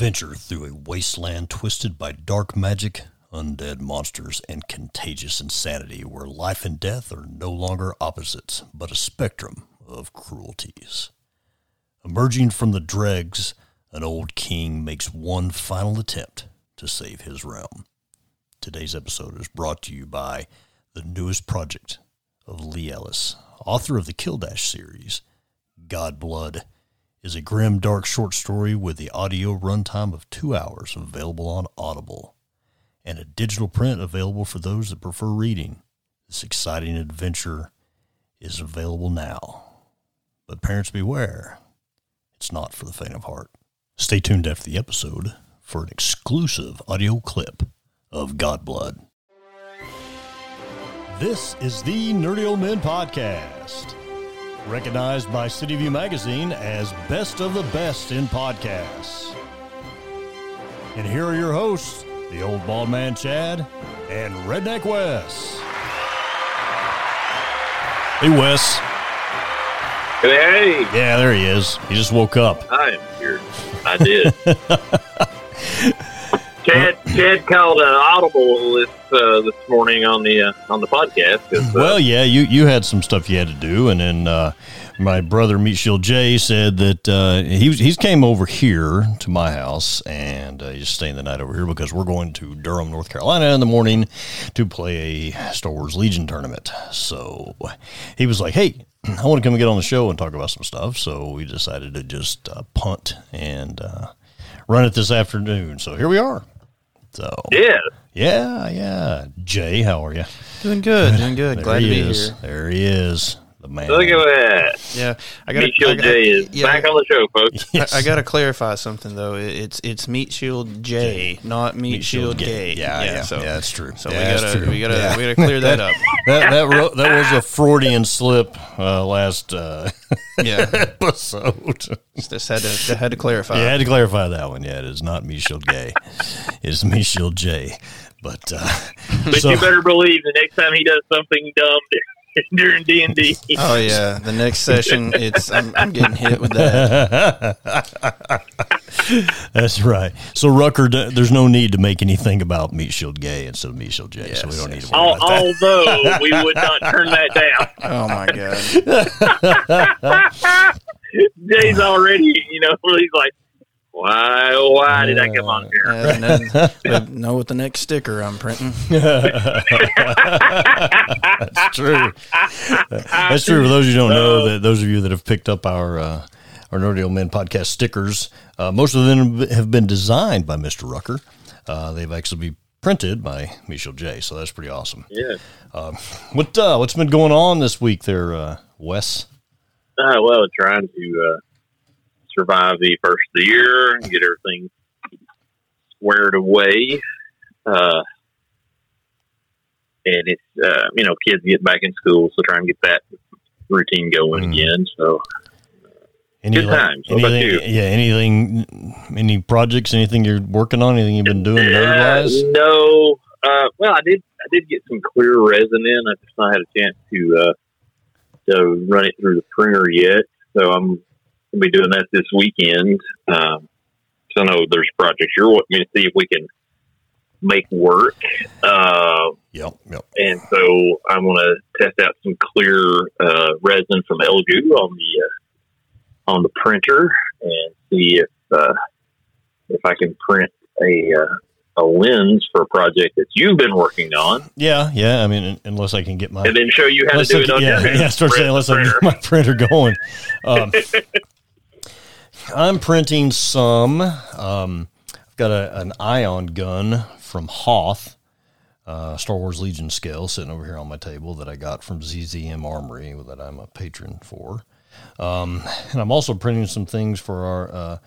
Venture through a wasteland twisted by dark magic, undead monsters, and contagious insanity where life and death are no longer opposites, but a spectrum of cruelties. Emerging from the dregs, an old king makes one final attempt to save his realm. Today's episode is brought to you by the newest project of Lee Ellis, author of the Killdash series, Godblood is a grim, dark short story with the audio runtime of two hours available on Audible and a digital print available for those that prefer reading. This exciting adventure is available now. But parents beware, it's not for the faint of heart. Stay tuned after the episode for an exclusive audio clip of Godblood. This is the Nerdy Old Men Podcast recognized by City View Magazine as best of the best in podcasts. And here are your hosts, the old bald man Chad and Redneck Wes. Hey, Wes. Hey, Yeah, there he is. He just woke up. I am here. I did. Chad, Chad called an audible this uh, this morning on the uh, on the podcast. uh, Well, yeah, you, you had some stuff you had to do, and then uh, my brother Meat Jay said that uh, he he's came over here to my house and uh, he's staying the night over here because we're going to Durham, North Carolina in the morning to play a Star Wars Legion tournament. So he was like, "Hey, I want to come and get on the show and talk about some stuff." So we decided to just punt and run it this afternoon. So here we are. So yeah, yeah, yeah. Jay, how are you? Doing good, doing good. Glad he to be is. here. There he is. The man. look at that. Yeah, I got Meat Shield to. J is yeah, back on the show, folks. Yes. I, I got to clarify something though. It's it's Meat Shield J, not Meat, Meat Shield Shield, Gay. Gay. Yeah, yeah, so, yeah, that's true. So Yeah, we gotta we gotta Yeah. we gotta clear that up. that that ro- that was a Freudian slip uh, last uh, Yeah, episode. just had to had to clarify. yeah, I had to clarify that one. Yeah, it is not Meat Shield Gay. It's Meat Shield J. But uh, But so- you better believe the next time he does something dumb during D and D, Oh yeah, the next session it's I'm, I'm getting hit with that. that's right. So Rucker, there's no need to make anything about Meat Shield Gay instead of Meat Shield J. so we don't need to worry al- about that. although we would not turn that down. Oh my god. Jay's already, you know, he's like, why, why did I come on here? Uh, and then know what the next sticker I'm printing. That's true. That's true. For those of you who don't know, that those of you that have picked up our uh, our Nerdy Old Men podcast stickers, uh, most of them have been designed by Mr. Rucker. Uh, they've actually been printed by Meat Shield J. So that's pretty awesome. Yeah. What uh, what's been going on this week there, uh, Wes? Uh, well, trying to uh, survive the first of the year and get everything squared away. Uh, and it's, uh, you know, kids get back in school, so try and get that routine going Mm. again. So, Any, Good times. What about anything, you? Yeah, anything, any projects, anything you're working on, anything you've been doing? Uh, no, uh, well, I did, I did get some clear resin in. I just not had a chance to, uh, to run it through the printer yet. So I'm to be doing that this weekend. Um, so I know there's projects you're wanting me to see if we can make work. Uh, Yep, yep. and so I'm going to test out some clear uh, resin from Elegoo on the uh, on the printer and see if uh, if I can print a uh, a lens for a project that you've been working on, Yeah, yeah. I mean, unless I can get my and then show you how to do I it yeah, yeah, start saying unless I get my printer going. Um, I'm printing some. Um, I've got a, an ion gun from Hoth, uh, Star Wars Legion scale, sitting over here on my table that I got from ZZM Armory that I'm a patron for. Um, and I'm also printing some things for our uh,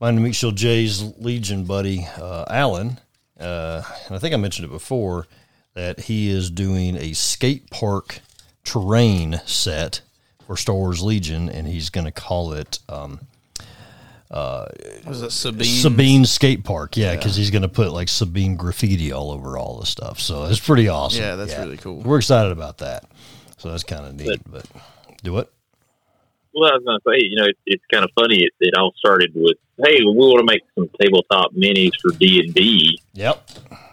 mine and Meat Shield J's Legion buddy uh, Alan. Uh, and I think I mentioned it before that he is doing a skate park terrain set for Star Wars Legion, and he's going to call it um, Was it Sabine? Sabine Skate Park. Yeah, because he's going to put like Sabine graffiti all over all the stuff. So it's pretty awesome. Yeah, that's really cool. We're excited about that. So that's kind of neat. But do it. well, I was going to say, you know, it, it's kind of funny. It, it all started with, hey, we want to make some tabletop minis for D and D, Yep.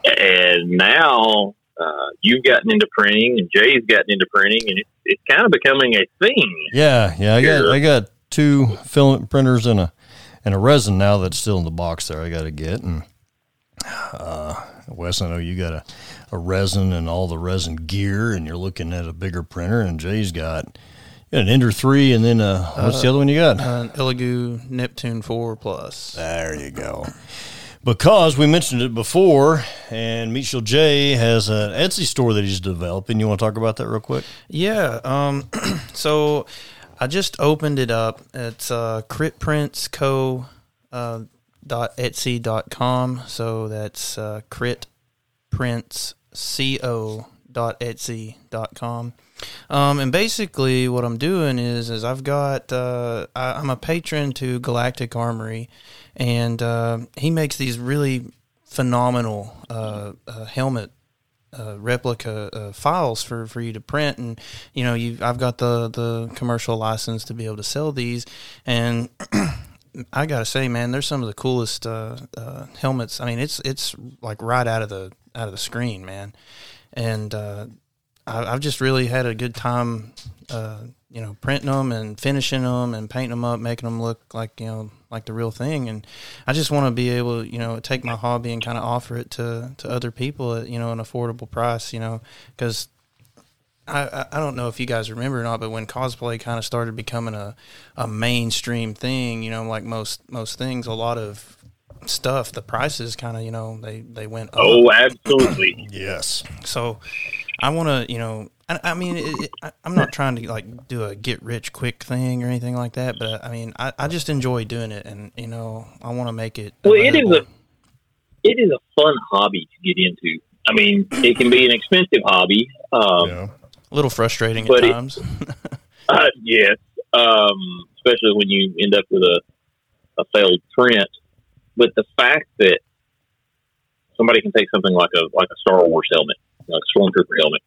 and now uh, you've gotten into printing, and Jay's gotten into printing, and it's it's kind of becoming a thing. Yeah, yeah. I got I got two filament printers and a and a resin now that's still in the box there. I got to get and uh, Wes, I know you got a, a resin and all the resin gear, and you're looking at a bigger printer. And Jay's got an Ender three, and then uh, what's the other one you got? An Elegoo Neptune 4 Plus. There you go. Because we mentioned it before, and Meat Shield J has an Etsy store that he's developing. You want to talk about that real quick? Yeah. Um, so I just opened it up. It's uh, uh, dot etsy dot com. So that's uh, critprintsco dot etsy dot com. Um, and basically, what I'm doing is, is I've got uh, I, I'm a patron to Galactic Armory, and uh, he makes these really phenomenal uh, uh, helmet uh, replica uh, files for, for you to print, and you know you I've got the the commercial license to be able to sell these, and I gotta say, man, they're some of the coolest uh, uh, helmets. I mean, it's it's like right out of the out of the screen, man, and uh, I, I've just really had a good time, uh, you know, printing them and finishing them and painting them up, making them look like you know like the real thing. And I just want to be able, you know, take my hobby and kind of offer it to to other people at you know an affordable price, you know, because. I, I- don't know if you guys remember or not, but when cosplay kind of started becoming a, a mainstream thing, you know, like most most things, a lot of stuff, the prices kind of, you know, they they went up. Oh, absolutely. Yes. So I want to, you know, I, I mean, it, it, I, I'm not trying to like do a get rich quick thing or anything like that, but I mean, I, I just enjoy doing it, and you know, I want to make it. Well, it is a it is a fun hobby to get into. I mean, it can be an expensive hobby. Um, Yeah. a little frustrating But at it- times. Uh, yes, um, especially when you end up with a, a failed print. But the fact that somebody can take something like a like a Star Wars helmet, like a stormtrooper helmet,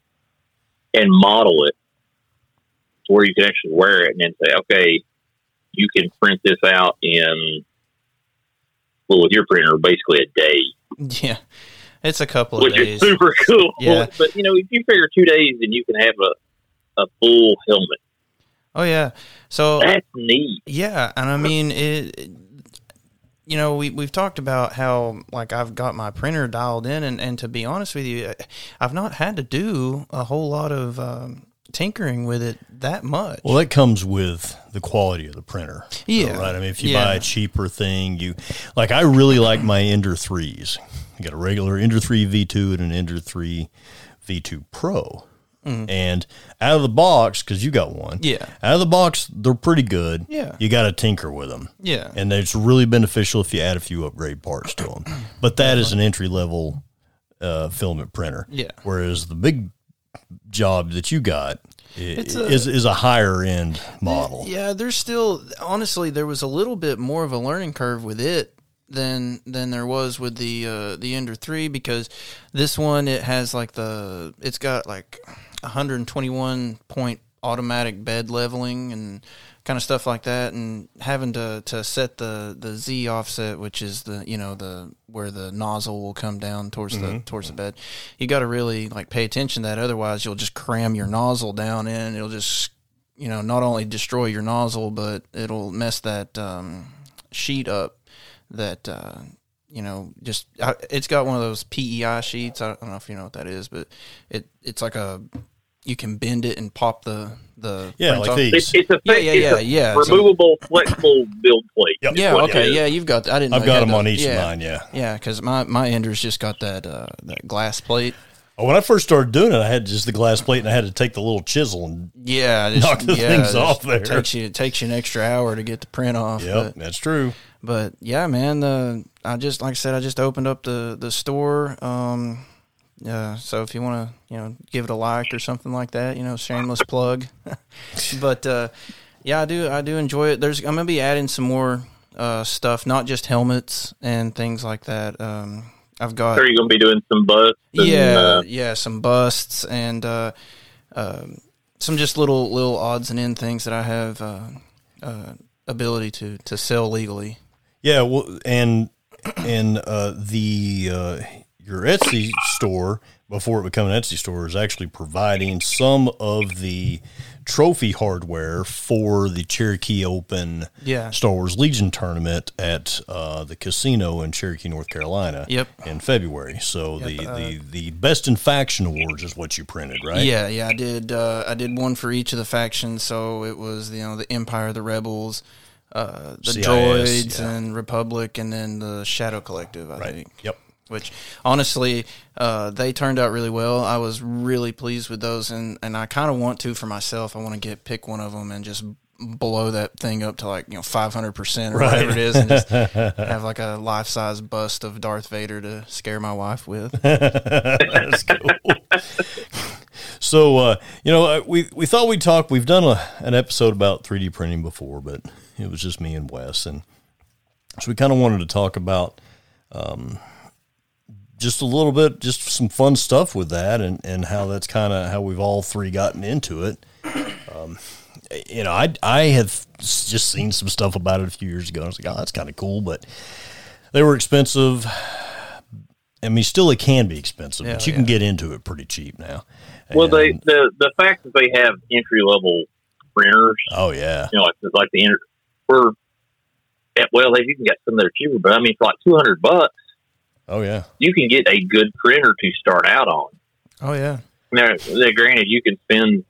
and model it to where you can actually wear it, and then say, okay, you can print this out in well with your printer basically a day, yeah, it's a couple of which is super cool. Yeah. But you know, if you figure two days, and you can have a a full helmet. Oh yeah, so That's neat. Yeah, and I mean it. You know, we we've talked about how like I've got my printer dialed in, and and to be honest with you, I've not had to do a whole lot of um, tinkering with it that much. Well, that comes with the quality of the printer. Yeah. Right. I mean, if you Yeah. buy a cheaper thing, you like, I really like my Ender 3s. I got a regular Ender 3 V2 and an Ender 3 V2 Pro. And out of the box, because you got one. Yeah. out of the box, they're pretty good. Yeah. You got to tinker with them. yeah, And it's really beneficial if you add a few upgrade parts to them. But that is an entry level uh, filament printer. Yeah. Whereas the big job that you got It's a- is is a higher end model. yeah. There's still honestly there was a little bit more of a learning curve with it than than there was with the uh, the Ender three because this one it has like the it's got like 121 point automatic bed leveling and kind of stuff like that and having to, to set the, the Z offset which is the you know the where the nozzle will come down towards the towards the bed you got to really like pay attention to that. Otherwise you'll just cram your nozzle down in. It'll just you know not only destroy your nozzle but it'll mess that um, sheet up that uh, you know just I, it's got one of those PEI sheets. I don't know if you know what that is, but it it's like a you can bend it and pop the the Yeah, like off. these. It's, it's a Yeah, yeah, it's yeah, a yeah. Removable, flexible build plate. Yep. Yeah, okay, yeah, you've got. I didn't. I've know got them on each yeah. of mine. Yeah. Yeah, because my my Ender's just got that uh, that glass plate. Oh, When I first started doing it, I had just the glass plate, and I had to take the little chisel and Yeah, just, Knock the yeah, things off there. Takes you it takes you an extra hour to get the print off. yep, but- that's true. but yeah, man, the I just like I said, I just opened up the the store. Um, yeah, so if you want to, you know, give it a like or something like that, you know, shameless plug. but uh, yeah, I do I do enjoy it. There's I'm gonna be adding some more uh, stuff, not just helmets and things like that. Um, I've got Are you going to be doing some busts? And, yeah, uh, yeah, some busts and uh, um some just little little odds and end things that I have uh, uh, ability to to sell legally. Yeah, well, and and uh, the uh, your Etsy store before it became an Etsy store is actually providing some of the trophy hardware for the Cherokee Open Yeah. Star Wars Legion tournament at uh, the casino in Cherokee, North Carolina. Yep. In February, so the, uh, the the best in faction awards is what you printed, right? Yeah, yeah, I did. Uh, I did one for each of the factions. So it was you know the Empire, the Rebels, uh, the CIS, Droids, yeah. and Republic, and then the Shadow Collective. I Right. think. Yep. Which honestly, uh, they turned out really well. I was really pleased with those, and and I kind of want to for myself. I want to get pick one of them and just blow that thing up to like you know 500 percent or Right. whatever it is and just have like a life-size bust of Darth Vader to scare my wife with. That's cool. so, uh, you know, uh, we we thought we'd talk. We've done a, an episode about 3D printing before, but it was just me and Wes, and so we kind of wanted to talk about um, just a little bit, just some fun stuff with that, and and how that's kind of how we've all three gotten into it. Um, you know, I I had just seen some stuff about it a few years ago. and I was like, oh, that's kind of cool, but they were expensive. I mean, still it can be expensive, but Yeah, you can get into it pretty cheap now. Well, they the the fact that they have entry level printers, oh yeah, you know, like like the Ender, for yeah, well, they've even got some that are cheaper, but I mean, for like two hundred bucks, oh yeah, you can get a good printer to start out on. Oh yeah, Now, now granted, you can spend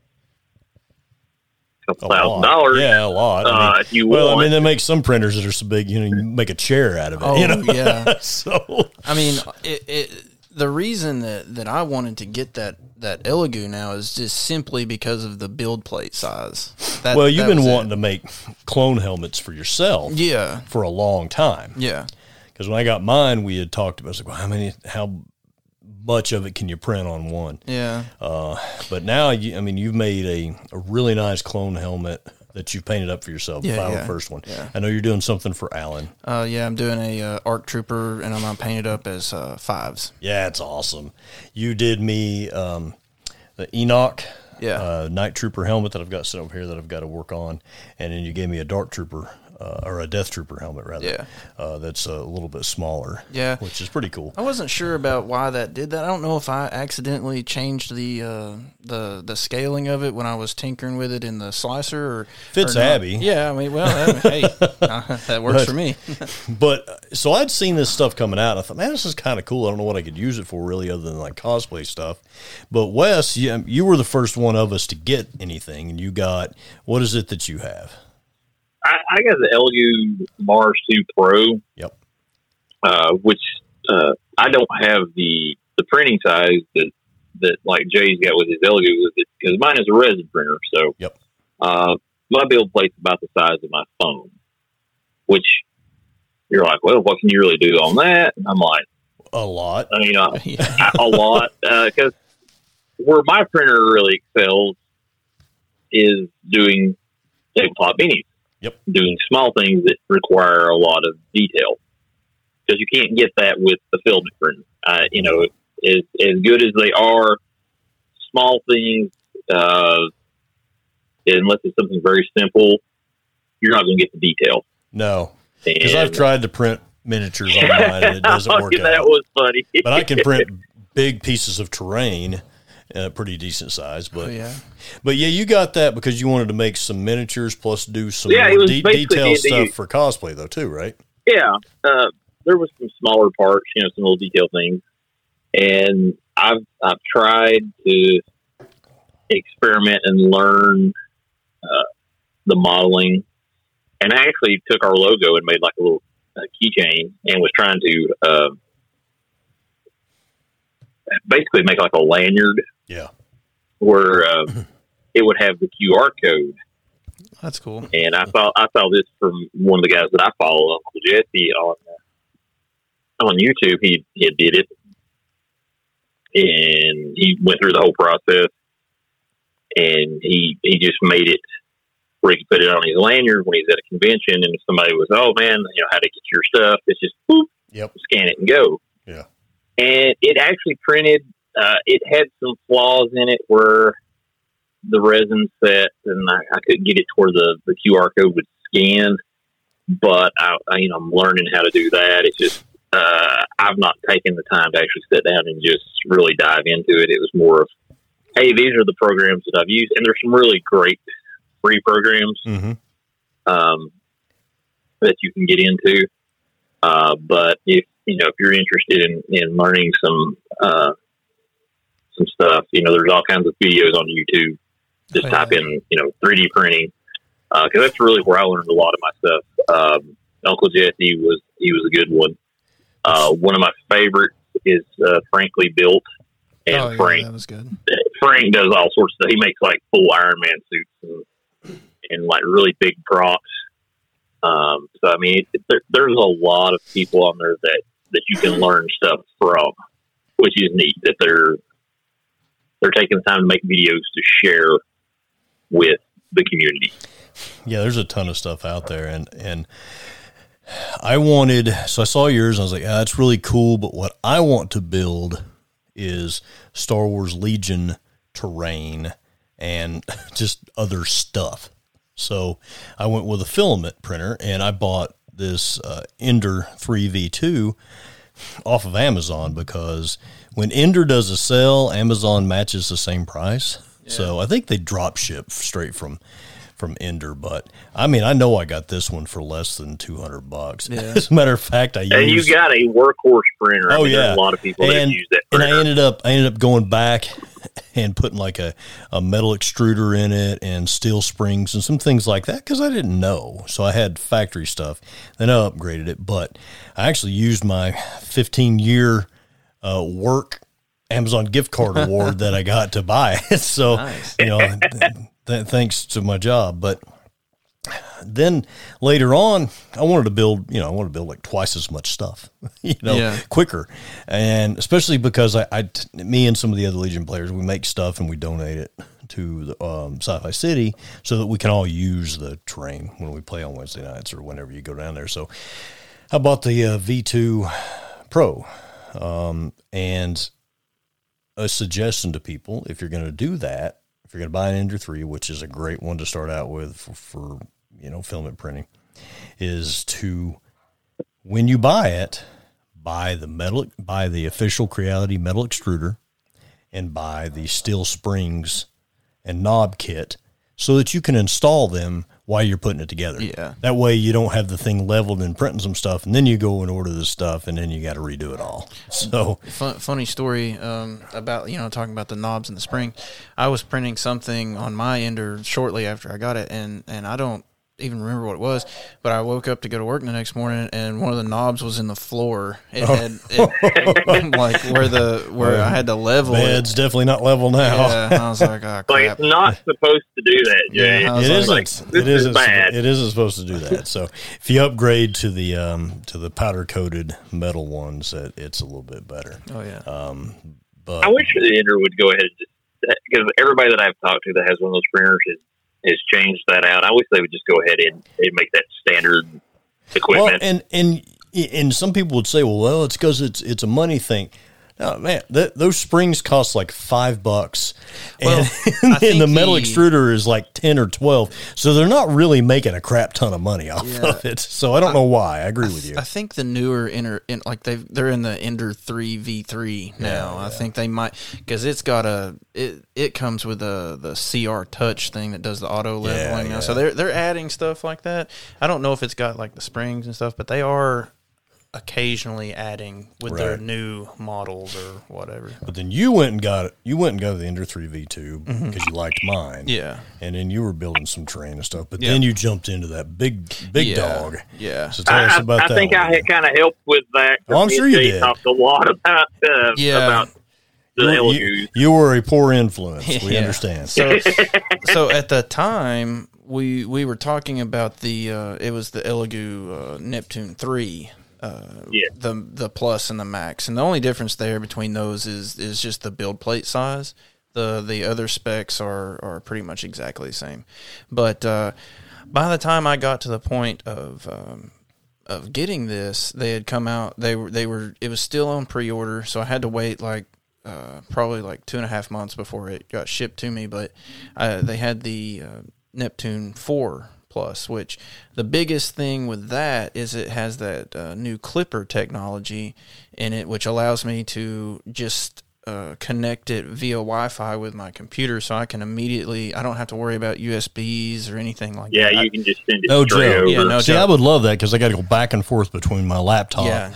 a a thousand lot. dollars Yeah, a lot. I uh, mean, if you well, want. I mean, they make some printers that are so big, you know, you make a chair out of it. Oh, you know, yeah. so I mean, it, it, the reason that, that I wanted to get that that Elegoo now is just simply because of the build plate size. That, well, you've that been was it. wanting to make clone helmets for yourself Yeah, for a long time. yeah, Because when I got mine, we had talked about, was like, well, how many, how much of it can you print on one? yeah. Uh, but now, you, I mean, you've made a, a really nice clone helmet that you've painted up for yourself. Yeah, yeah, first one. yeah. I know you're doing something for Alan. Uh, yeah, I'm doing a uh, ARC Trooper, and I'm gonna paint it up as uh, fives. Yeah, it's awesome. You did me um, the Enoch Yeah. uh, Night Trooper helmet that I've got sitting over here that I've got to work on, and then you gave me a Dark Trooper uh, or a Death Trooper helmet rather. Yeah. uh, that's a little bit smaller. Yeah. which is pretty cool. I wasn't sure about why that did that. I don't know if I accidentally changed the uh, the the scaling of it when I was tinkering with it in the slicer. Or Fits or. Abby. Yeah, I mean, well, hey, uh, that works But- for me. But so I'd seen this stuff coming out. I thought, man, this is kind of cool. I don't know what I could use it for really, other than like cosplay stuff. But Wes, you, you were the first one of us to get anything, and you got what is it that you have? I, I got the Elegoo Mars Two Pro, Yep. uh, which uh, I don't have the the printing size that that like Jay's got with his Elegoo because mine is a resin printer. So Yep. uh, my build plate's about the size of my phone, which you're like, well, what can you really do on that? And I'm like, A lot. I mean, uh, yeah. a lot because where my printer really excels is doing tabletop minis. Yep. Doing small things that require a lot of detail because you can't get that with the filament printer. Uh, you know, as as good as they are, small things, uh, unless it's something very simple, you're not going to get the detail. No, because I've tried to print miniatures on mine and it doesn't work that out. was funny. But I can print big pieces of terrain, uh, pretty decent size. But Oh, yeah. but yeah, you got that because you wanted to make some miniatures plus do some Yeah, it de- basically detailed the- stuff for cosplay though too, right? yeah, uh, there was some smaller parts, you know, some little detail things, and I've I've tried to experiment and learn uh, the modeling, and I actually took our logo and made like a little uh, keychain and was trying to uh, basically make like a lanyard Yeah. where uh, it would have the QR code That's cool. and I saw I saw this from one of the guys that I follow, Uncle Jessy, on uh, on YouTube. He he did it, and he went through the whole process, and he he just made it where he could put it on his lanyard when he's at a convention, and if somebody was, oh man, you know how to get your stuff, it's just boop, Yep. scan it and go. Yeah. and it actually printed. Uh, it had some flaws in it where the resin set, and I, I couldn't get it to where the, the QR code would scan, but I, I you know I'm learning how to do that. It's just uh, I've not taken the time to actually sit down and just really dive into it. It was more of, hey, these are the programs that I've used, and there's some really great free programs Mm-hmm. um, that you can get into. Uh, but if you know if you're interested in, in learning some uh, some stuff, you know, there's all kinds of videos on YouTube. Just Oh, type in you know 3D printing because that's really where I learned a lot of my stuff. Um, Uncle Jessy was he was a good one. Uh, one of my favorites is uh, Frankly Built, and oh, yeah, Frank that was good. Frank does all sorts of stuff. He makes like full Iron Man suits and, and like really big props. Um, so I mean, it, there, there's a lot of people on there that that you can learn stuff from, which is neat. That they're they're taking the time to make videos to share with the community. Yeah, there's a ton of stuff out there, and and I wanted. So I saw yours, and I was like, ah, "That's really cool." But what I want to build is Star Wars Legion terrain and just other stuff. So I went with a filament printer, and I bought this uh, Ender 3v2 off of Amazon because when Ender does a sale, Amazon matches the same price. So I think they drop ship straight from from Ender, but I mean I know I got this one for less than two hundred bucks. Yeah. As a matter of fact, I And you used got a workhorse printer. I Oh, mean, yeah. a lot of people that and, use that and. I ended up I ended up going back and putting like a, a metal extruder in it and steel springs and some things like that because I didn't know. So I had factory stuff. Then I upgraded it, but I actually used my 15 year uh, work Amazon gift card award that I got to buy it. So Nice. you know, th- th- thanks to my job, but then later on, I wanted to build, you know, I wanted to build like twice as much stuff, you know, Yeah. quicker. And especially because I, I, me and some of the other Legion players, we make stuff and we donate it to the um, Sci-Fi City so that we can all use the terrain when we play on Wednesday nights or whenever you go down there. So I bought the uh, V2 Pro um, and a suggestion to people if you're going to do that, if you're going to buy an Ender 3, which is a great one to start out with for, for you know, filament printing, is to when you buy it, buy the metal, buy the official Creality metal extruder, and buy the steel springs and knob kit, so that you can install them while you're putting it together. Yeah. That way you don't have the thing leveled and printing some stuff, and then you go and order the stuff, and then you got to redo it all. So Fun, funny story um, about you know talking about the knobs and the spring. I was printing something on my ender shortly after I got it, and and I don't even remember what it was, but I woke up to go to work the next morning, and one of the knobs was in the floor. It had it, like where the where I had to level bed's it. definitely not level now. Yeah, I was like, oh like it's not supposed to do that, Jay. Yeah, I was It like- isn't. like, it this is isn't. bad. It isn't supposed to do that. So if you upgrade to the um, to the powder coated metal ones, it, it's a little bit better. Oh yeah. Um, but I wish the Ender would go ahead because everybody that I've talked to that has one of those printers has, has changed that out. I wish they would just go ahead and, and make that standard well, equipment. and and and some people would say, well, well, it's because it's it's a money thing. No, man, that, those springs cost like five bucks, Well, and, and the metal the- extruder is like ten or twelve. So they're not really making a crap ton of money off Yeah. of it. So I don't know why. I agree with you. I think the newer inner, in, like they they're in the Ender three V three now. I think they might because it's got a it it comes with a the CR Touch thing that does the auto leveling now. So they're they're adding stuff like that. I don't know if it's got like the springs and stuff, but they are occasionally adding with their new models or whatever. But then you went and got it. You went and got the Ender three V two because you liked mine. Mm-hmm. Yeah. and then you were building some terrain and stuff. But Yeah. then you jumped into that big big Yeah. dog. Yeah. So tell us I, about I, I that. think one. I had kind of helped with that. Oh, I'm sure you did. Talked a lot about uh, Yeah. about the you, you, you were a poor influence. We Yeah. understand. So, so at the time we we were talking about the uh, it was the Elegoo uh, Neptune three. Yeah. the the plus and the max, and the only difference there between those is is just the build plate size. The the other specs are are pretty much exactly the same, but uh, by the time I got to the point of um, of getting this, they had come out. They were they were it was still on pre order, so I had to wait like uh, probably like two and a half months before it got shipped to me. But uh, they had the uh, Neptune four Plus, which the biggest thing with that is it has that uh, new Klipper technology in it, which allows me to just uh, connect it via Wi-Fi with my computer, so I can immediately. I don't have to worry about USBs or anything like Yeah, that. Yeah, you can just send it No straight joke. over. Yeah, no See, joke. I would love that because I got to go back and forth between my laptop yeah,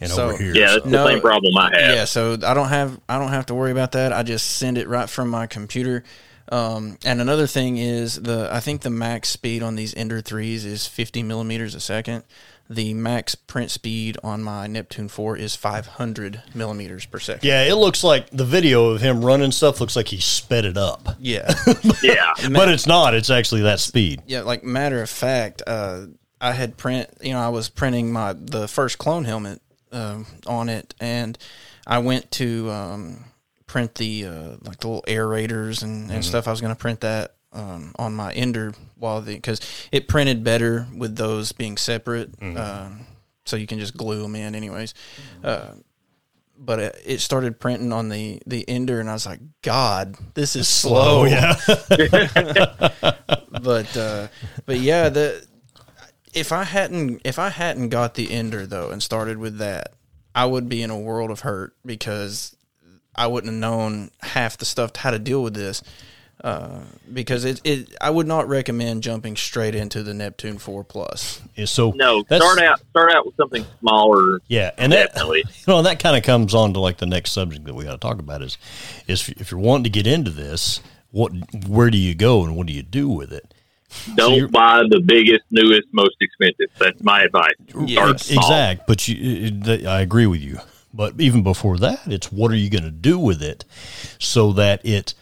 and So- over here. Yeah, so- that's the No, same problem I have. yeah. So I don't have I don't have to worry about that. I just send it right from my computer. Um, and another thing is the I think the max speed on these Ender threes is 50 millimeters a second. The max print speed on my Neptune four is 500 millimeters per second. Yeah, it looks like the video of him running stuff looks like he sped it up, Yeah. Yeah. but it's not. It's actually that speed. Yeah, like matter of fact, uh, I had print. You know, I was printing my the first clone helmet um, on it, and I went to um, print the uh, like the little aerators and, and stuff. I was going to print that um, on my Ender while the because it printed better with those being separate. Um, so you can just glue them in, anyways. Uh, but it, it started printing on the the Ender, and I was like, God, this is slow. Oh yeah, but uh, but yeah, the if I hadn't if I hadn't got the ender though and started with that, I would be in a world of hurt because I wouldn't have known half the stuff how to deal with this. Uh, because it, it, I would not recommend jumping straight into the Neptune Four Plus. so No, start out start out with something smaller. Yeah, and that Definitely. you know that kind of comes on to like the next subject that we got to talk about is is if you're wanting to get into this, what where do you go and what do you do with it? Don't you're- buy the biggest, newest, most expensive. That's my advice. Start Ex- small. Exact, but you, I agree with you. But even before that, it's what are you going to do with it, so that it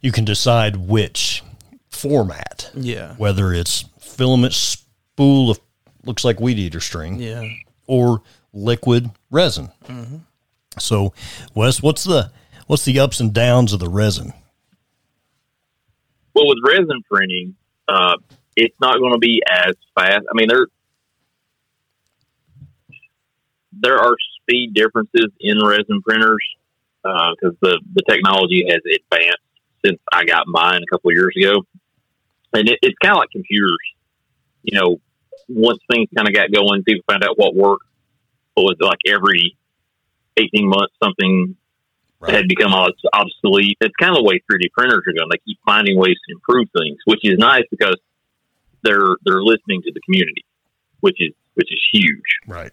you can decide which format, Yeah, whether it's filament spool of looks like weed eater string, yeah. or liquid resin. So, Wes, what's the what's the ups and downs of the resin? Well, with resin printing, uh, it's not going to be as fast. I mean, there there are speed differences in resin printers uh, because the the technology has advanced since I got mine a couple of years ago, and it, it's kind of like computers. You know, once things kind of got going, people found out what worked. But was like every eighteen months something had become obsolete. It's kind of the way 3D printers are going. They keep finding ways to improve things, which is nice because they're they're listening to the community, which is which is huge. Right.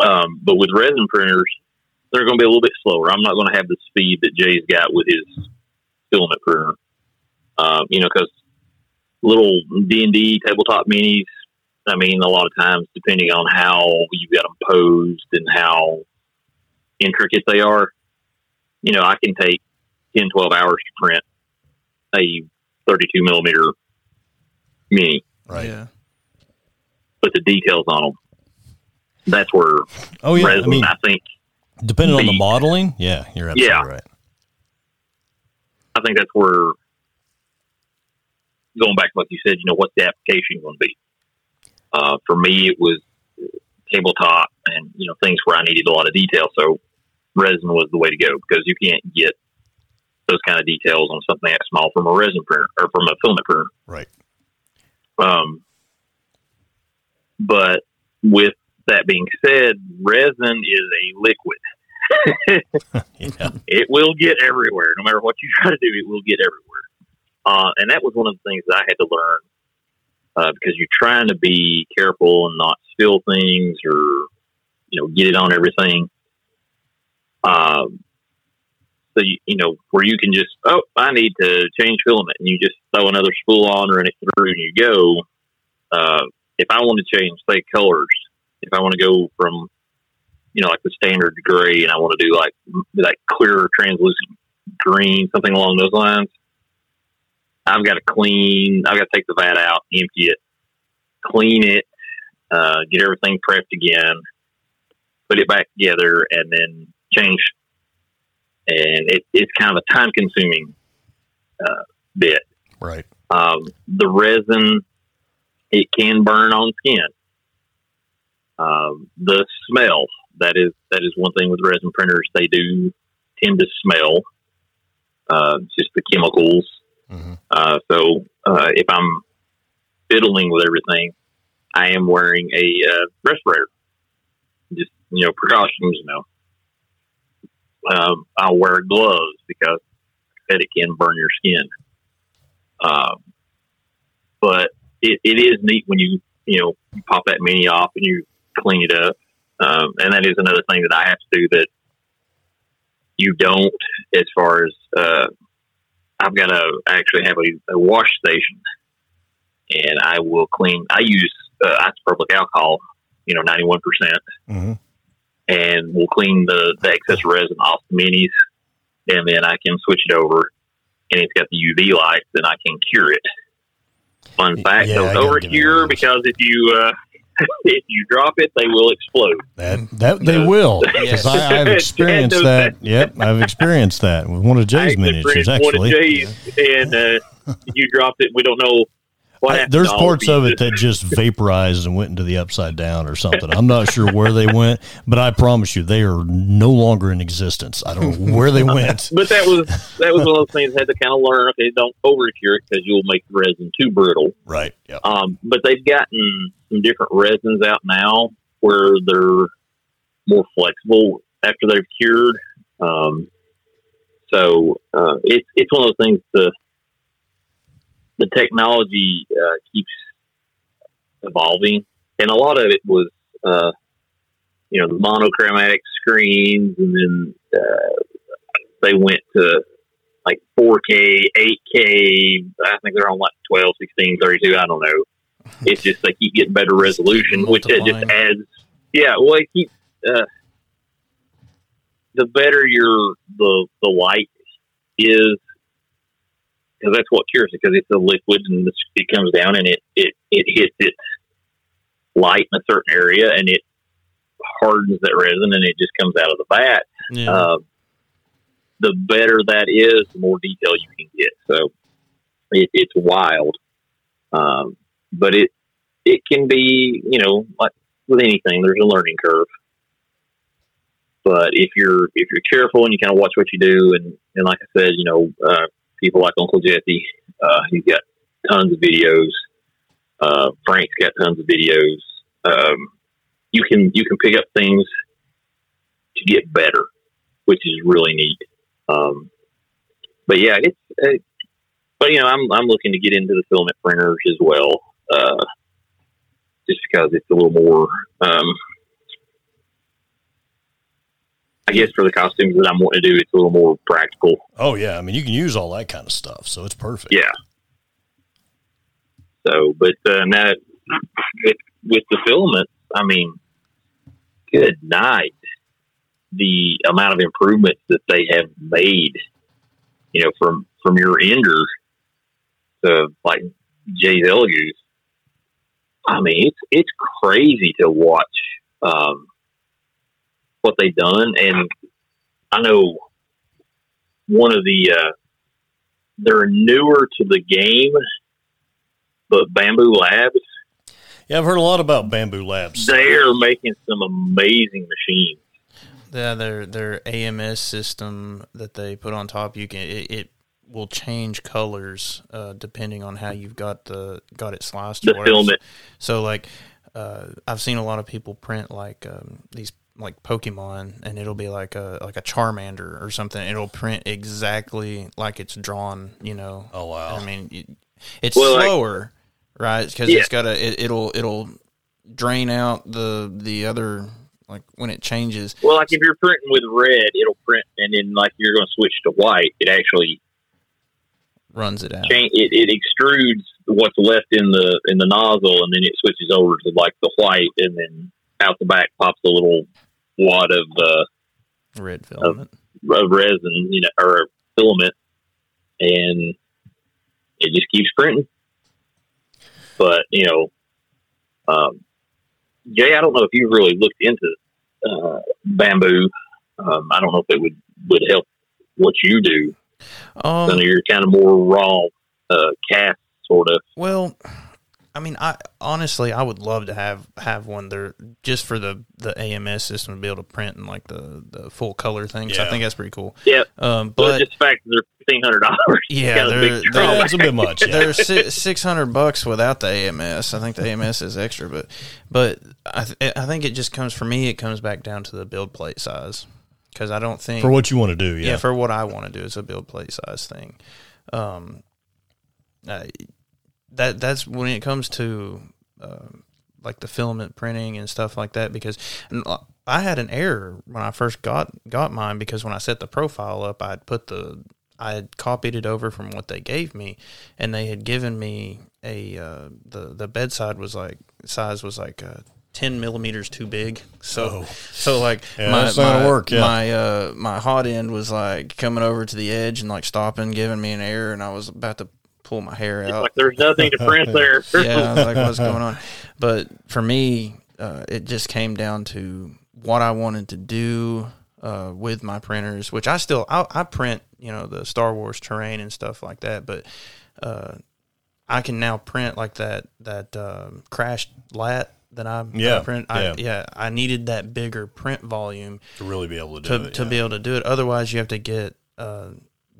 Um, but with resin printers, they're going to be a little bit slower. I'm not going to have the speed that Jay's got with his filament printer. Um, you know, because little D and D tabletop minis. I mean, a lot of times, depending on how you got them posed and how intricate they are, you know, I can take 10, 12 hours to print a 32 millimeter mini, Right. Yeah. put the details on them. That's where Oh yeah. resin, I mean, I think, depending on the modeling, yeah, you're absolutely Yeah. right. I think that's where going back to what you said, you know, what's the application going to be? Uh, for me, it was tabletop and, you know, things where I needed a lot of detail. So resin was the way to go because you can't get those kind of details on something that small from a resin printer or from a filament printer. Right. Um, but with that being said, resin is a liquid. Yeah. it will get everywhere. No matter what you try to do, it will get everywhere. Uh, and that was one of the things that I had to learn uh, because you're trying to be careful and not spill things or you know get it on everything. Um, so you, you know where you can just oh I need to change filament and you just throw another spool on, run it through, and you go. Uh, if I want to change say colors, if I want to go from you know, like the standard gray, and I want to do like like clear translucent green, something along those lines. I've got to clean. I've got to take the vat out, empty it, clean it, uh, get everything prepped again, put it back together, and then change. And it, it's kind of a time consuming uh, bit. Right. Um, the resin, it can burn on skin. Um, the smell that is that is one thing with resin printers. They do tend to smell. Uh, just the chemicals. Mhm. Uh, so uh, if I'm fiddling with everything, I am wearing a uh, respirator. Just you know precautions, you know. Um, I'll wear gloves because it can burn your skin. Um, but it, it is neat when you you know you pop that mini off and you clean it up. Um, and that is another thing that I have to do that you don't as far as uh, I've got to actually have a, a, wash station and I will clean. I use uh, isopropyl alcohol, you know, 91%. percent mm-hmm. And we'll clean the, the excess resin off the minis and then I can switch it over and it's got the UV lights and I can cure it. Fun fact, yeah, those over cure because if you, uh, if you drop it, they will explode. That that they will because I, have experienced that. Yep, I've experienced that with one of Jay's miniatures. Actually, one of Jay's, and uh, you dropped it. We don't know I, there's parts of it that just vaporized and went into the upside down or something. I'm not sure where they went, but I promise you, they are no longer in existence. I don't know where they went. but that was that was one of those things I had to kind of learn. Okay, don't overcure it because you'll make the resin too brittle. Right. Yeah. Um, but they've gotten some different resins out now where they're more flexible after they've cured. Um, so uh, it's it's one of those things to the technology uh, keeps evolving, and a lot of it was, uh, you know, the monochromatic screens, and then uh, they went to like 4K, 8K. I think they're on like 12, 16, 32. I don't know. It's just they keep getting better resolution, which it just adds. Yeah, well, it keeps uh, the better your the the light is, because that's what cures it because it's a liquid and it comes down and it, it, it hits its light in a certain area and it hardens that resin and it just comes out of the vat. Yeah. Uh, the better that is, the more detail you can get. So it, it's wild. Um, but it, it can be, you know, like with anything, there's a learning curve. But if you're if you're careful and you kind of watch what you do, and, and like I said, you know, uh, people like Uncle Jessy. Uh, he's got tons of videos. Uh, Frank's got tons of videos. Um, you can you can pick up things to get better, which is really neat. Um, but yeah, it's it, but you know I'm I'm looking to get into the filament printers as well, uh, just because it's a little more um, I guess for the costumes that I'm wanting to do, it's a little more practical. Oh yeah, I mean you can use all that kind of stuff, so it's perfect. Yeah. So, but uh, now with, with the filament, I mean, good night. The amount of improvements that they have made, you know, from from your ender to like Jay's Elegoo's. I mean, it's it's crazy to watch. Um, what they've done. And I know one of the, uh, they're newer to the game, but Bambu Labs. Yeah, I've heard a lot about Bambu Labs. They're making some amazing machines. Yeah, their their AMS system that they put on top, you can it, it will change colors uh, depending on how you've got the got it sliced. The filament. So like, uh, I've seen a lot of people print like um, these like Pokemon, and it'll be like a like a Charmander or something. It'll print exactly like it's drawn. You know. Oh wow! I mean, it's well, slower, like, right? Because yeah. it's got a it, it'll it'll drain out the the other like when it changes. Well, like if you're printing with red, it'll print, and then like you're going to switch to white, it actually runs it out. Change, it, it extrudes what's left in the in the nozzle, and then it switches over to like the white, and then out the back pops a little wad of uh, red filament of, of, resin, you know, or filament, and it just keeps printing. But you know, um, Jay, I don't know if you've really looked into uh, Bambu. Um, I don't know if it would would help what you do. Um, so you're kind of more raw uh, cast sort of. Well, I mean, I honestly, I would love to have have one there just for the the AMS system to be able to print in like the the full color things. So I think that's pretty cool. Yep. Um, But but just the fact that they're fifteen hundred dollars. Yeah, they're- they're- that's a bit much. Yeah. they're six hundred bucks without the AMS. I think the AMS is extra, but but I th- I think it just comes for me. It comes back down to the build plate size because I don't think For what you want to do, yeah. yeah. for what I want to do it's a build plate size thing. Um, uh, that that's when it comes to um like the filament printing and stuff like that because uh, I had an error when I first got got mine because when I set the profile up I put the I had copied it over from what they gave me and they had given me a uh, the the bedside was like size was like uh, 10 millimeters too big so Oh. so like Yeah, my that's not gonna my, work, yeah. my uh my hot end was like coming over to the edge and like stopping giving me an error and I was about to pull my hair out Like there's nothing to print there. yeah, I was like, what's going on? But for me, uh, it just came down to what I wanted to do uh, with my printers, which I still I, I print, you know, the Star Wars terrain and stuff like that. But uh, I can now print like that that um, crashed lat that I that I Yeah, print. I, yeah. yeah, I needed that bigger print volume to really be able to do to, it. to yeah. be able to do it. Otherwise, you have to get uh,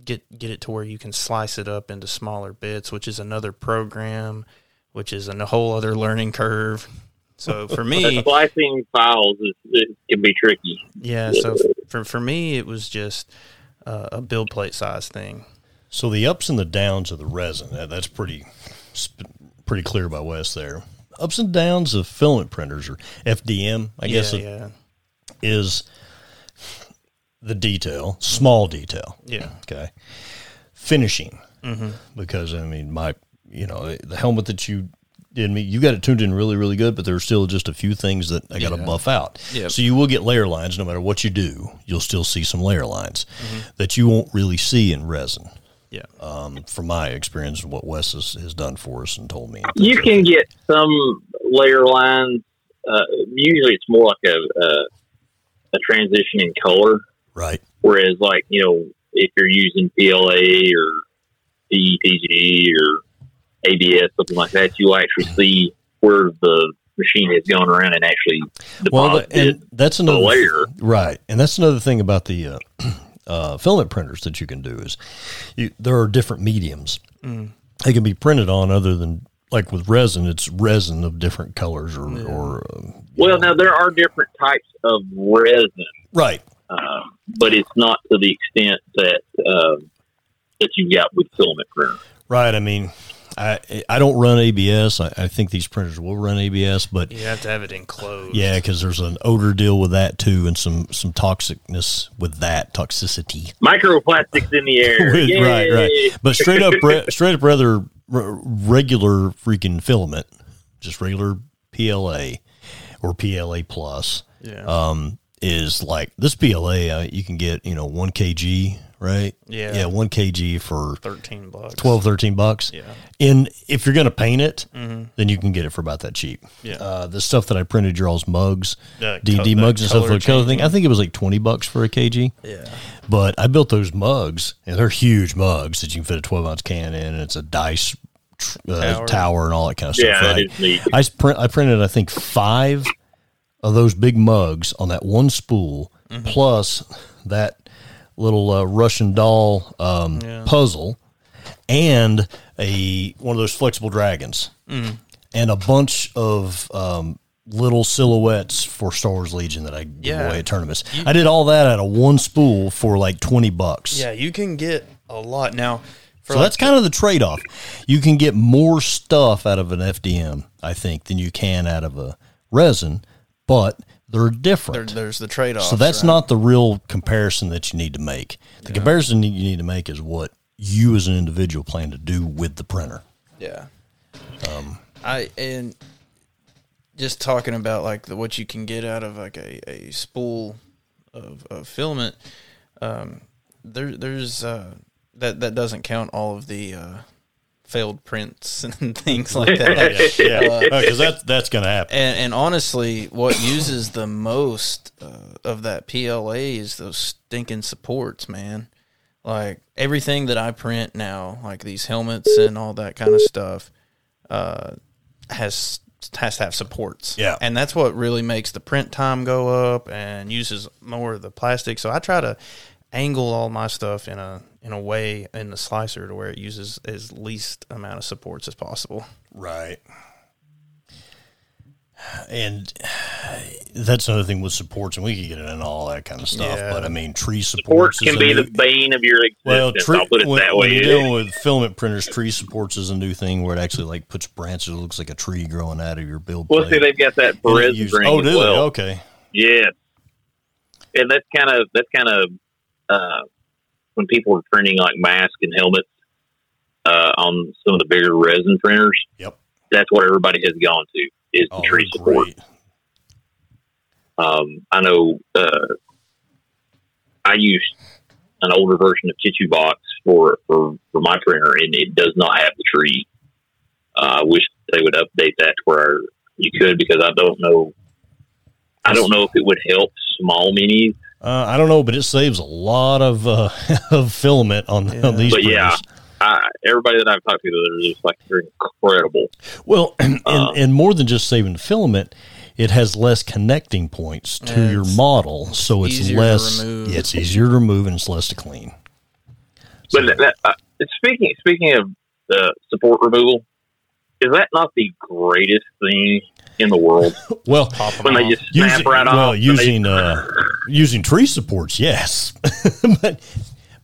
get get it to where you can slice it up into smaller bits, which is another program, which is a whole other learning curve. So for me, slicing files is it can be tricky. yeah. So for for me, it was just uh, a build plate size thing. So the ups and the downs of the resin, that, that's pretty pretty clear by Wes there. Ups and downs of filament printers or FDM, I guess yeah, it yeah, is the detail, small detail. yeah, Okay. Finishing. Mm-hmm. Because, I mean, my, you know, the helmet that you did me, you got it tuned in really, really good, but there's still just a few things that I got to Yeah. buff out. Yep. So you will get layer lines no matter what you do. You'll still see some layer lines Mm-hmm. that you won't really see in resin. yeah. Um, from my experience and what Wes has, has done for us and told me. You can get some layer lines. Uh, usually, it's more like a, a a transition in color. Right. Whereas, like you know, if you're using PLA or PETG or ABS, something like that, you'll actually see where the machine is going around and actually Well, deposited. and that's another layer. right? And that's another thing about the uh, uh, filament printers that you can do is you, there are different mediums they can be printed on, other than like with resin, it's resin of different colors or or um, well, now there are different types of resin, right. Um, but it's not to the extent that um, that you got with filament printer. Right. I mean, I I don't run ABS. I, I think these printers will run ABS, but You have to have it enclosed. yeah, because there's an odor deal with that too, and some some toxicness with that toxicity. Microplastics in the air. With- right, right. But straight up, re- straight up, rather r- regular freaking filament, just regular PLA or PLA plus, yeah, um, is like this PLA. Uh, you can get you know one kg, right? Yeah. yeah, one kg for thirteen bucks. 12, 13 bucks. Yeah. And if you're going to paint it, Mhm. then you can get it for about that cheap. Yeah. Uh, the stuff that I printed, y'all's mugs, The DD co- mugs and stuff color like color thing. I think it was like 20 bucks for a kg. Yeah, But I built those mugs, and they're huge mugs that you can fit a 12 ounce can in, and it's a dice uh, Tower. tower. and all that kind of stuff. that Right? is. I print. I printed, I think, five of those big mugs on that one spool, Mm-hmm. plus that little uh, Russian doll um, Yeah. puzzle, and a one of those flexible dragons, Mm. and a bunch of um, little silhouettes for Star Wars Legion that I give Yeah. away at tournaments. I did all that out of one spool for like twenty bucks. yeah. You can get a lot now. For So like that's kind of the trade off. You can get more stuff out of an FDM, I think, than you can out of a resin, but they're there, different. there's the trade off. so that's not the real comparison that you need to make. The comparison you need to make is what you as an individual plan to do with the printer. Yeah. I and just talking about like the, what you can get out of like a, a spool of, of filament. Um, there there's uh, that that doesn't count all of the uh, failed prints and things like that. Yeah, because that's that's going to happen. And, and honestly, what uses the most uh, of that PLA is those stinking supports, man. Like everything that I print now, like these helmets and all that kind of stuff, uh, has has to have supports. Yeah. and that's what really makes the print time go up and uses more of the plastic. So I try to angle all my stuff in a in a way in the slicer to where it uses as least amount of supports as possible. Right. And that's another thing with supports, and we could get it into all that kind of stuff. Yeah. But I mean, tree Sports supports can be new- the bane of your existence. well, tree, I'll put it when, that when way. you're dealing with filament printers, tree supports is a new thing where it actually like puts branches. It looks like a tree growing out of your build. well, plate. see, they've got that for And it resin uses- green oh, as do they? Okay. Yeah, and that's kind of that's kind of uh, when people are printing like masks and helmets uh, on some of the bigger resin printers. Yep. That's what everybody has gone to is the Oh, tree support. great. Um, I know uh, I used an older version of Chitubox for, for, for my printer, and it does not have the tree. Uh, I wish they would update that to where you could because I don't know. I don't know if it would help small minis, Uh, I don't know, but it saves a lot of uh, of filament on, Yeah. on these. but yeah. I, everybody that I've talked to, they're just like they're incredible. Well, and, Uh, and more than just saving filament, it has less connecting points to your model, so it's less. yeah, it's easier to remove and it's less to clean. But that, that, uh, speaking speaking of the support removal, is that not the greatest thing in the world Well, when they just snap using, right well, off? they- using uh, using tree supports, yes, but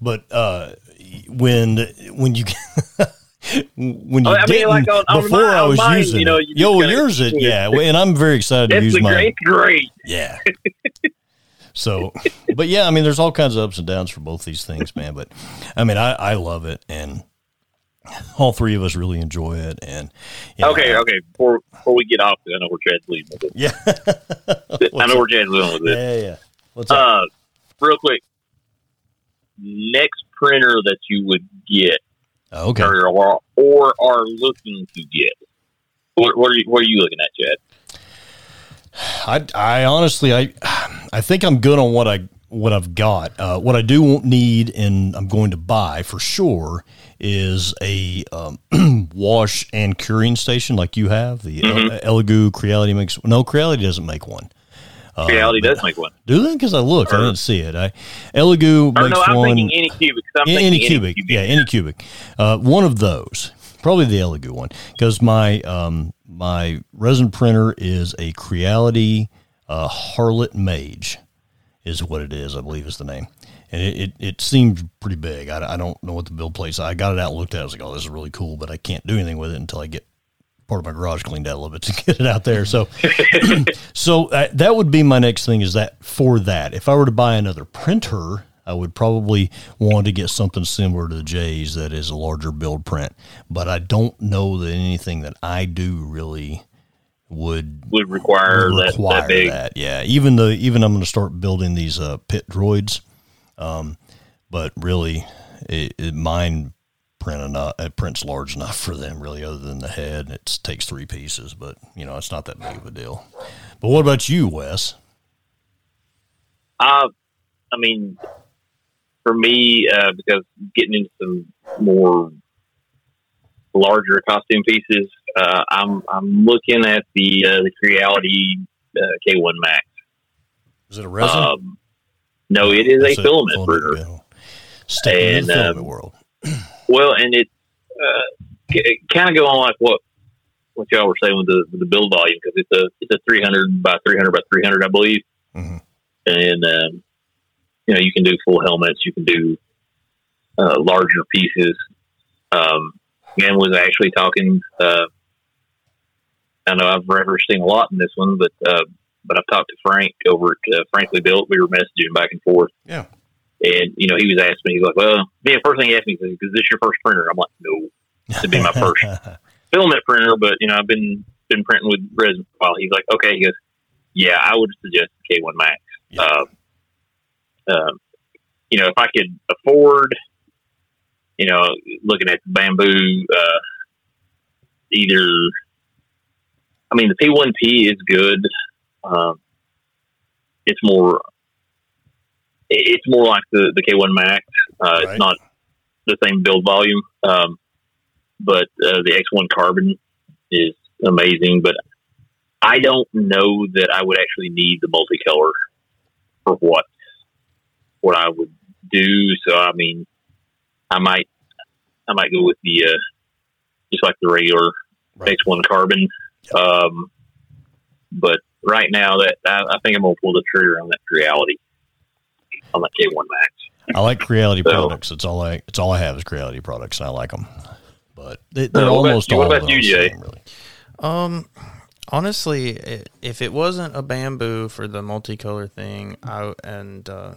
but uh, when when you when you I mean, didn't like on- on before my- I was mine, using you know, it, you just yo, yours it, yeah, and I'm very excited to it's use the mine. great, great. Yeah. So, but yeah, I mean, there's all kinds of ups and downs for both these things, man. But I mean, I, I love it, and all three of us really enjoy it. And you know, Okay, okay. Before before we get off, I know where Chad's leading with yeah, it. I know where Chad's leading with yeah, it. yeah, yeah. What's up? Uh, real quick, next printer that you would get okay, or, or or are looking to get. What, what are you What are you looking at, Chad? I, I honestly, I, I think I'm good on what I what I've got. Uh, what I do need, and I'm going to buy for sure, is a um, wash and curing station like you have. The Mhm. El- Elegoo Creality makes no Creality doesn't make one. Uh, Creality but- does make one. Do they? Because I looked, I Or- didn't see it. I Elegoo Or makes no, I'm one. thinking Anycubic. I'm thinking Anycubic. Yeah, Anycubic. Uh, one of those, probably the Elegoo one, because my um, my resin printer is a Creality uh, Halot Mage, is what it is. I believe is the name, and it it, it seemed pretty big. I, I don't know what the build place. I got it out looked at. it. I was like, oh, this is really cool, but I can't do anything with it until I get part of my garage cleaned out a little bit to get it out there. So, so uh, that would be my next thing. Is that for that? If I were to buy another printer, I would probably want to get something similar to the J's that is a larger build print. But I don't know that anything that I do really would would require, would that, require that big. that. Yeah, even though even I'm going to start building these uh, pit droids, um, but really, it, it mine print enough. It prints large enough for them, really. Other than the head, it takes three pieces, but you know, it's not that big of a deal. But what about you, Wes? Uh, I mean, for me, uh, because getting into some more larger costume pieces, uh, I'm I'm looking at the uh, the Creality uh, K1 Max. Is it a resin? Um, no, it is a filament printer. bill. Staying in the filament um, world. Well, and it uh, kind of go on like what what y'all were saying with the with the build volume because it's a it's a 300 by 300 by 300, I believe, Mhm. and um, you know you can do full helmets, you can do uh, larger pieces. Um, and was actually talking. Uh, I know I've referencing a lot in this one, but uh, but I've talked to Frank over at uh, Frankly Built. We were messaging back and forth. Yeah. And you know, he was asking me, he's like, "Well, yeah." First thing he asked me is, "Is this your first printer?" I'm like, "No, to be my first filament printer, but you know, I've been been printing with resin for a while." He's like, "Okay," he goes, "Yeah, I would suggest the K1 Max." Yeah. Um, um, you know, if I could afford, you know, looking at the Bambu, uh, either, I mean, the P1P is good. Um, it's more, it's more like the, the K1 Max. Uh, Right. It's not the same build volume. Um, but uh, the X1 Carbon is amazing, but I don't know that I would actually need the multicolor for what what I would do. So I mean, I might I might go with the uh, just like the regular Right. X one carbon. Um, but right now, that I, I think I'm gonna pull the trigger on that Creality on that K one Max. I like Creality So- products. It's all I. It's all I have is Creality products, and I like them. But they, they're what about almost you? all What about of you, Jay? same, really. Um, honestly, i if it wasn't a Bambu for the multicolor thing, I and uh,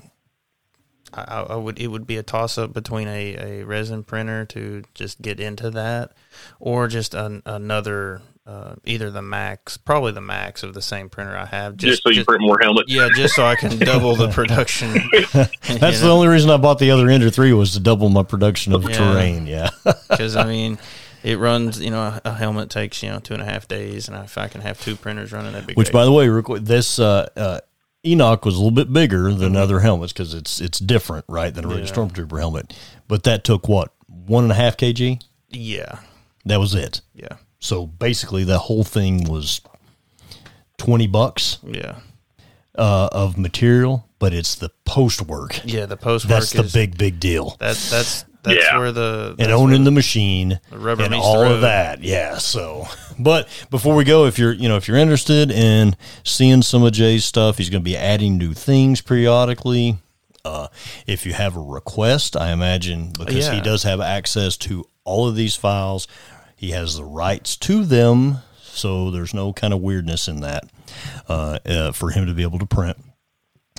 I, I would it would be a toss up between a, a resin printer to just get into that, or just an, another uh, either the max, probably the max of the same printer I have. Just, so you print more helmets. yeah, just so I can double the production. That's the only reason I bought the other Ender three was to double my production of Yeah. terrain. Yeah, because I mean, it runs. You know, a, a helmet takes you know two and a half days, and if I can have two printers running, that'd be which great. by the way, real quick, this uh, uh, Enoch was a little bit bigger Mm-hmm. than other helmets because it's it's different, right, than a regular stormtrooper helmet. But that took what one and a half kg. yeah, That was it. yeah, So basically, the whole thing was twenty bucks yeah, uh, of material, but it's the post work. yeah. The post work That's the is big big deal. That's that's that's Yeah. where the and owning where the machine rubber and all of that. Yeah. So, but before we go, if you're you know if you're interested in seeing some of Jay's stuff, he's going to be adding new things periodically. Uh, if you have a request, I imagine because he does have access to all of these files, he has the rights to them. So there's no kind of weirdness in that uh, uh, for him to be able to print.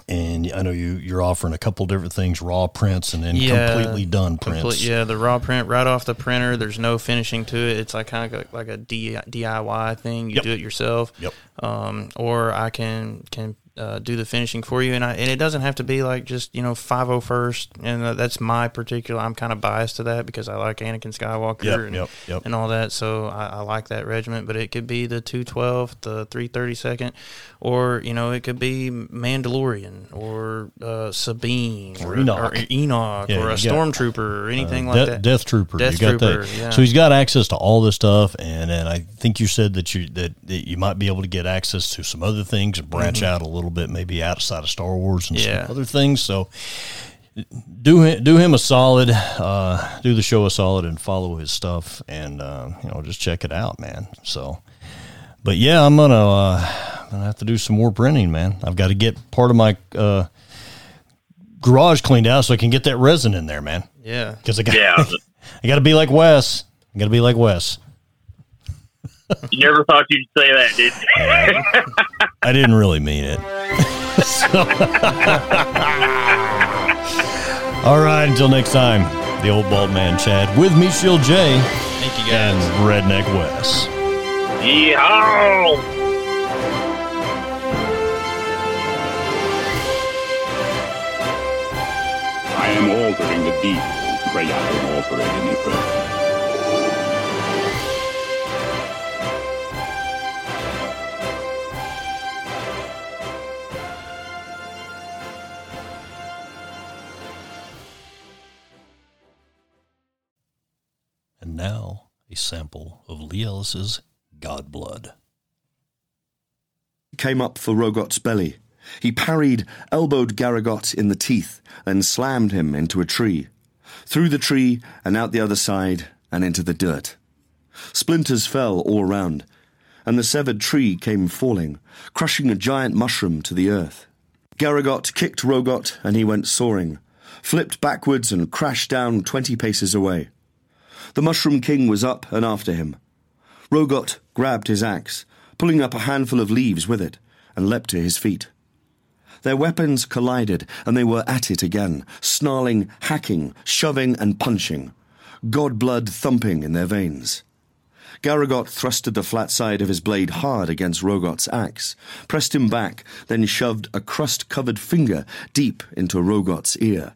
And I know you you're offering a couple different things, raw prints and then Yeah, completely done prints. Complete, yeah, the raw print right off the printer. There's no finishing to it. It's like kind of like, a DIY thing. You Yep. do it yourself. Yep. Um, or I can can uh, do the finishing for you, and I and it doesn't have to be like just you know five oh first. And uh, that's my particular. I'm kind of biased to that because I like Anakin Skywalker Yep, and, yep, yep. and all that. So I, I like that regiment. But it could be the two twelve, the three thirty second, or you know it could be Mandalorian or uh, Sabine Or Enoch. or Enoch Yeah, or a stormtrooper or anything Uh, like De- that. Death Trooper. Death you got Trooper, that. yeah. So he's got access to all this stuff, and then I think you said that you that, that you might be able to get access to some other things and branch out a little bit, maybe outside of Star Wars and. Yeah. some other things. So do him, do him a solid, uh, do the show a solid, and follow his stuff, and uh, you know just check it out, man. So. But yeah, I'm gonna uh, I'm gonna have to do some more printing, man. I've got to get part of my uh, garage cleaned out so I can get that resin in there, man. yeah. Because I got Yeah, I got to be like Wes. I got to be like Wes. you never thought you'd say that, did you? I didn't really mean it. All right, until next time, the old bald man Chad with me, Shield J Thank you and guys. Redneck Wes. Yeehaw! I am altering the deed. Pray I don't alter it any further. God Blood. came up for Rogot's belly. He parried, elbowed Garagot in the teeth, then slammed him into a tree. Through the tree and out the other side and into the dirt. Splinters fell all round, and the severed tree came falling, crushing a giant mushroom to the earth. Garagot kicked Rogot and he went soaring, flipped backwards and crashed down twenty paces away. The Mushroom King was up and after him. Rogot grabbed his axe, pulling up a handful of leaves with it, and leapt to his feet. Their weapons collided, and they were at it again, snarling, hacking, shoving, and punching, god blood thumping in their veins. Garagot thrusted the flat side of his blade hard against Rogot's axe, pressed him back, then shoved a crust covered finger deep into Rogot's ear.